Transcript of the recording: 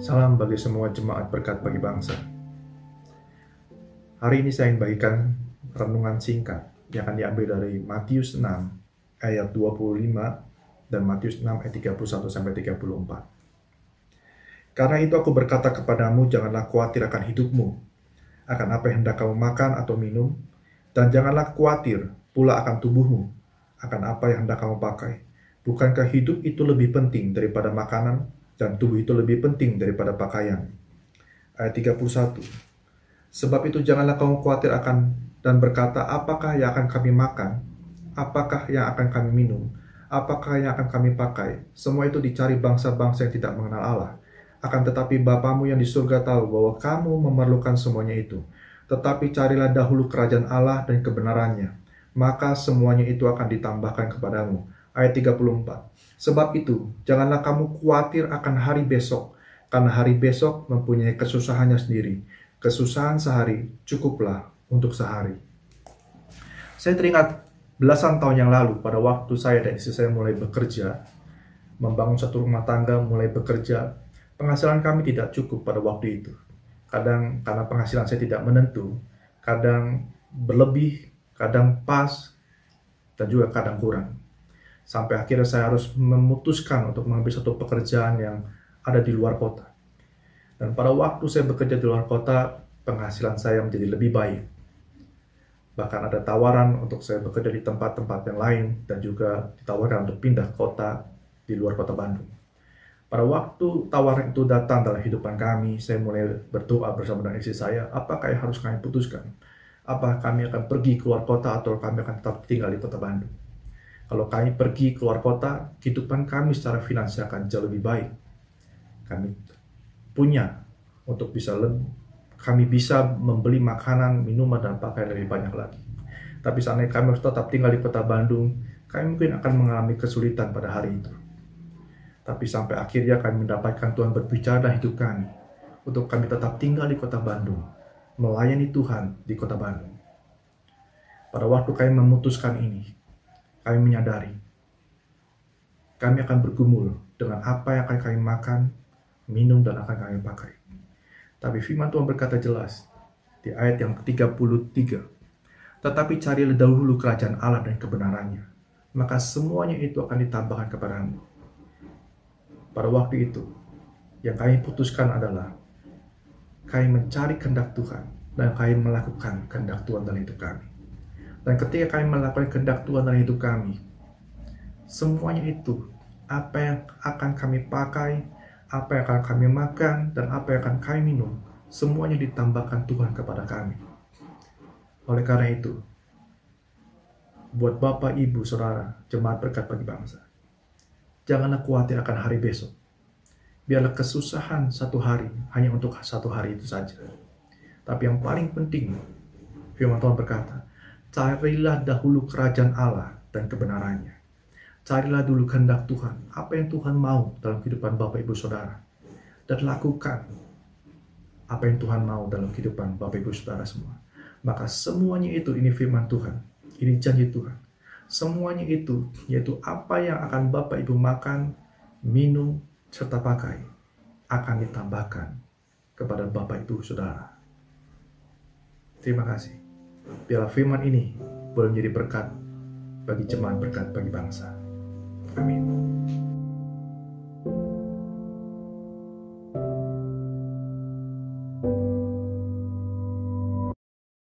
Salam bagi semua jemaat berkat bagi bangsa. Hari ini saya ingin bagikan renungan singkat yang akan diambil dari Matius 6 ayat 25 dan Matius 6 ayat 31 sampai 34. Karena itu aku berkata kepadamu janganlah khawatir akan hidupmu, akan apa yang hendak kamu makan atau minum, dan janganlah khawatir pula akan tubuhmu, akan apa yang hendak kamu pakai. Bukankah hidup itu lebih penting daripada makanan dan tubuh itu lebih penting daripada pakaian? Ayat 31. Sebab itu janganlah kamu khawatir akan dan berkata, apakah yang akan kami makan? Apakah yang akan kami minum? Apakah yang akan kami pakai? Semua itu dicari bangsa-bangsa yang tidak mengenal Allah. Akan tetapi Bapamu yang di surga tahu bahwa kamu memerlukan semuanya itu. Tetapi carilah dahulu kerajaan Allah dan kebenarannya. Maka semuanya itu akan ditambahkan kepadamu ayat 34. Sebab itu, janganlah kamu khawatir akan hari besok, karena hari besok mempunyai kesusahannya sendiri. Kesusahan sehari cukuplah untuk sehari. Saya teringat belasan tahun yang lalu pada waktu saya dan istri saya mulai bekerja, membangun satu rumah tangga, mulai bekerja, penghasilan kami tidak cukup pada waktu itu. Kadang karena penghasilan saya tidak menentu, kadang berlebih, kadang pas, dan juga kadang kurang sampai akhirnya saya harus memutuskan untuk mengambil satu pekerjaan yang ada di luar kota. Dan pada waktu saya bekerja di luar kota, penghasilan saya menjadi lebih baik. Bahkan ada tawaran untuk saya bekerja di tempat-tempat yang lain dan juga ditawarkan untuk pindah kota di luar kota Bandung. Pada waktu tawaran itu datang dalam kehidupan kami, saya mulai berdoa bersama dengan istri saya, apakah yang harus kami putuskan? Apakah kami akan pergi keluar kota atau kami akan tetap tinggal di kota Bandung? Kalau kami pergi keluar kota, kehidupan kami secara finansial akan jauh lebih baik. Kami punya untuk bisa lebih, kami bisa membeli makanan, minuman, dan pakaian lebih banyak lagi. Tapi seandainya kami harus tetap tinggal di kota Bandung, kami mungkin akan mengalami kesulitan pada hari itu. Tapi sampai akhirnya kami mendapatkan Tuhan berbicara dalam hidup kami, untuk kami tetap tinggal di kota Bandung, melayani Tuhan di kota Bandung. Pada waktu kami memutuskan ini, kami menyadari kami akan bergumul dengan apa yang akan kami makan, minum, dan akan kami pakai. Tapi firman Tuhan berkata jelas di ayat yang ke-33, Tetapi carilah dahulu kerajaan Allah dan kebenarannya, maka semuanya itu akan ditambahkan kepadamu. Pada waktu itu, yang kami putuskan adalah kami mencari kehendak Tuhan dan kami melakukan kehendak Tuhan dalam hidup kami. Dan ketika kami melakukan kehendak Tuhan dalam hidup kami, semuanya itu, apa yang akan kami pakai, apa yang akan kami makan, dan apa yang akan kami minum, semuanya ditambahkan Tuhan kepada kami. Oleh karena itu, buat Bapak, Ibu, Saudara, jemaat berkat bagi bangsa, janganlah khawatir akan hari besok. Biarlah kesusahan satu hari hanya untuk satu hari itu saja. Tapi yang paling penting, firman Tuhan berkata, Carilah dahulu kerajaan Allah dan kebenarannya. Carilah dulu kehendak Tuhan, apa yang Tuhan mau dalam kehidupan Bapak Ibu Saudara. Dan lakukan apa yang Tuhan mau dalam kehidupan Bapak Ibu Saudara semua. Maka semuanya itu ini firman Tuhan, ini janji Tuhan. Semuanya itu yaitu apa yang akan Bapak Ibu makan, minum, serta pakai akan ditambahkan kepada Bapak Ibu Saudara. Terima kasih. Biarlah firman ini boleh menjadi berkat bagi jemaat berkat bagi bangsa. Amin.